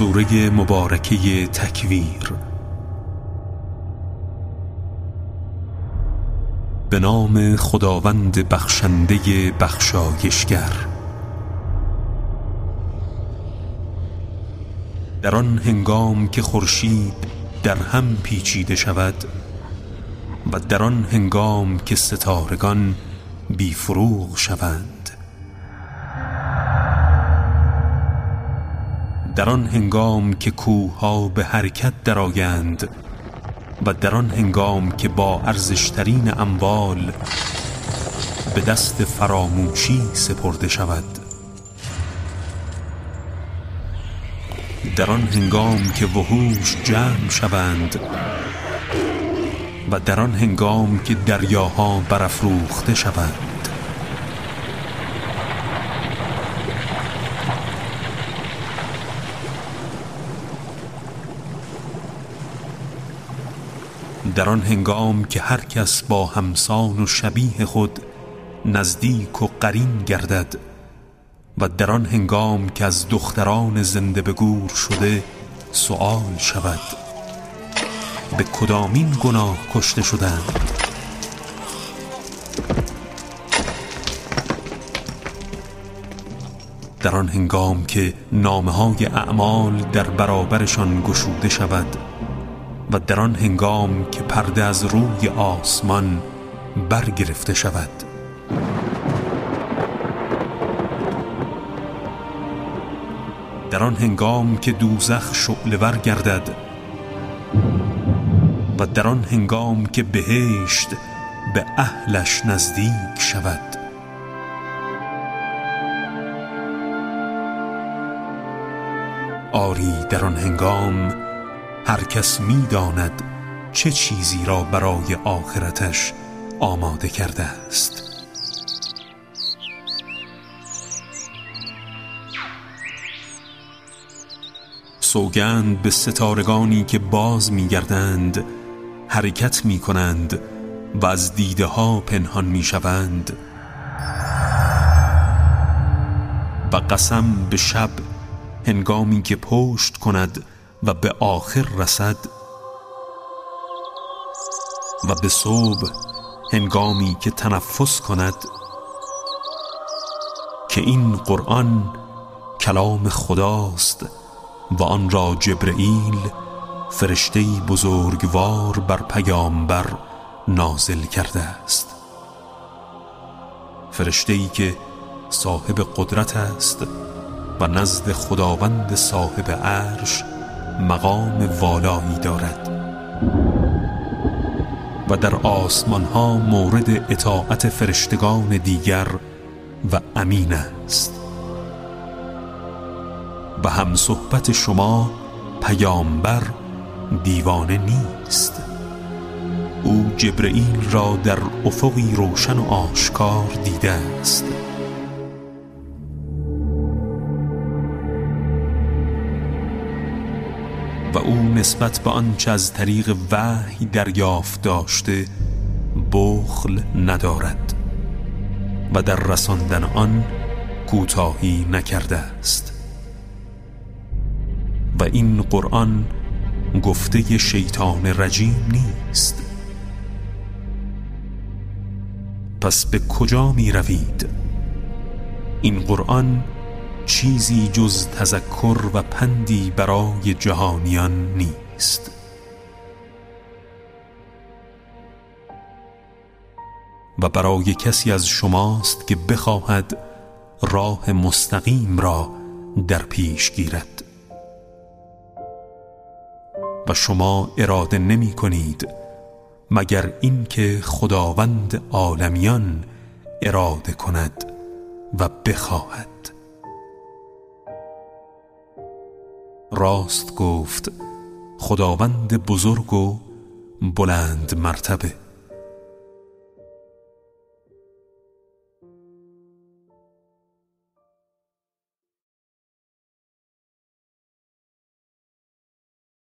سوره مبارکه تکویر. به نام خداوند بخشنده بخشایشگر. در آن هنگام که خورشید در هم پیچیده شود و در آن هنگام که ستارگان بیفروغ شوند. در آن هنگام که کوه به حرکت درآیند و در آن هنگام که با ارزشترین اموال به دست فراموشی سپرده شود. در آن هنگام که وحوش جمع شوند و در آن هنگام که دریاها برافروخته شوند. در آن هنگام که هر کس با همسان و شبیه خود نزدیک و قرین گردد و در آن هنگام که از دختران زنده به گور شده سؤال شود به کدامین گناه کشته شدند؟ در آن هنگام که نامه های اعمال در برابرشان گشوده شود و در آن هنگام که پرده از روی آسمان برگرفته شود. در آن هنگام که دوزخ شعله گردد و در آن هنگام که بهشت به اهلش نزدیک شود. آری در آن هنگام هر کس می داند چه چیزی را برای آخرتش آماده کرده است. سوگند به ستارگانی که باز میگردند حرکت می کنند و از دیده ها پنهان می شوند و قسم به شب هنگامی که پشت کند و به آخر رسد و به صبح هنگامی که تنفس کند که این قرآن کلام خداست و آن را جبرئیل فرشته بزرگوار بر پیامبر نازل کرده است. فرشته ای که صاحب قدرت است و نزد خداوند صاحب عرش مقام والایی دارد و در آسمان ها مورد اطاعت فرشتگان دیگر و امین است. و هم صحبت شما پیامبر دیوانه نیست. او جبرئیل را در افقی روشن و آشکار دیده است. و او نسبت به آنچه از طریق وحی دریافت داشته بخل ندارد و در رساندن آن کوتاهی نکرده است و این قرآن گفته شیطان رجیم نیست پس به کجا می روید؟ این قرآن چیزی جز تذکر و پندی برای جهانیان نیست. و برای کسی از شماست که بخواهد راه مستقیم را در پیش گیرد. و شما اراده نمی کنید مگر اینکه خداوند عالمیان اراده کند و بخواهد. راست گفت خداوند بزرگ و بلند مرتبه.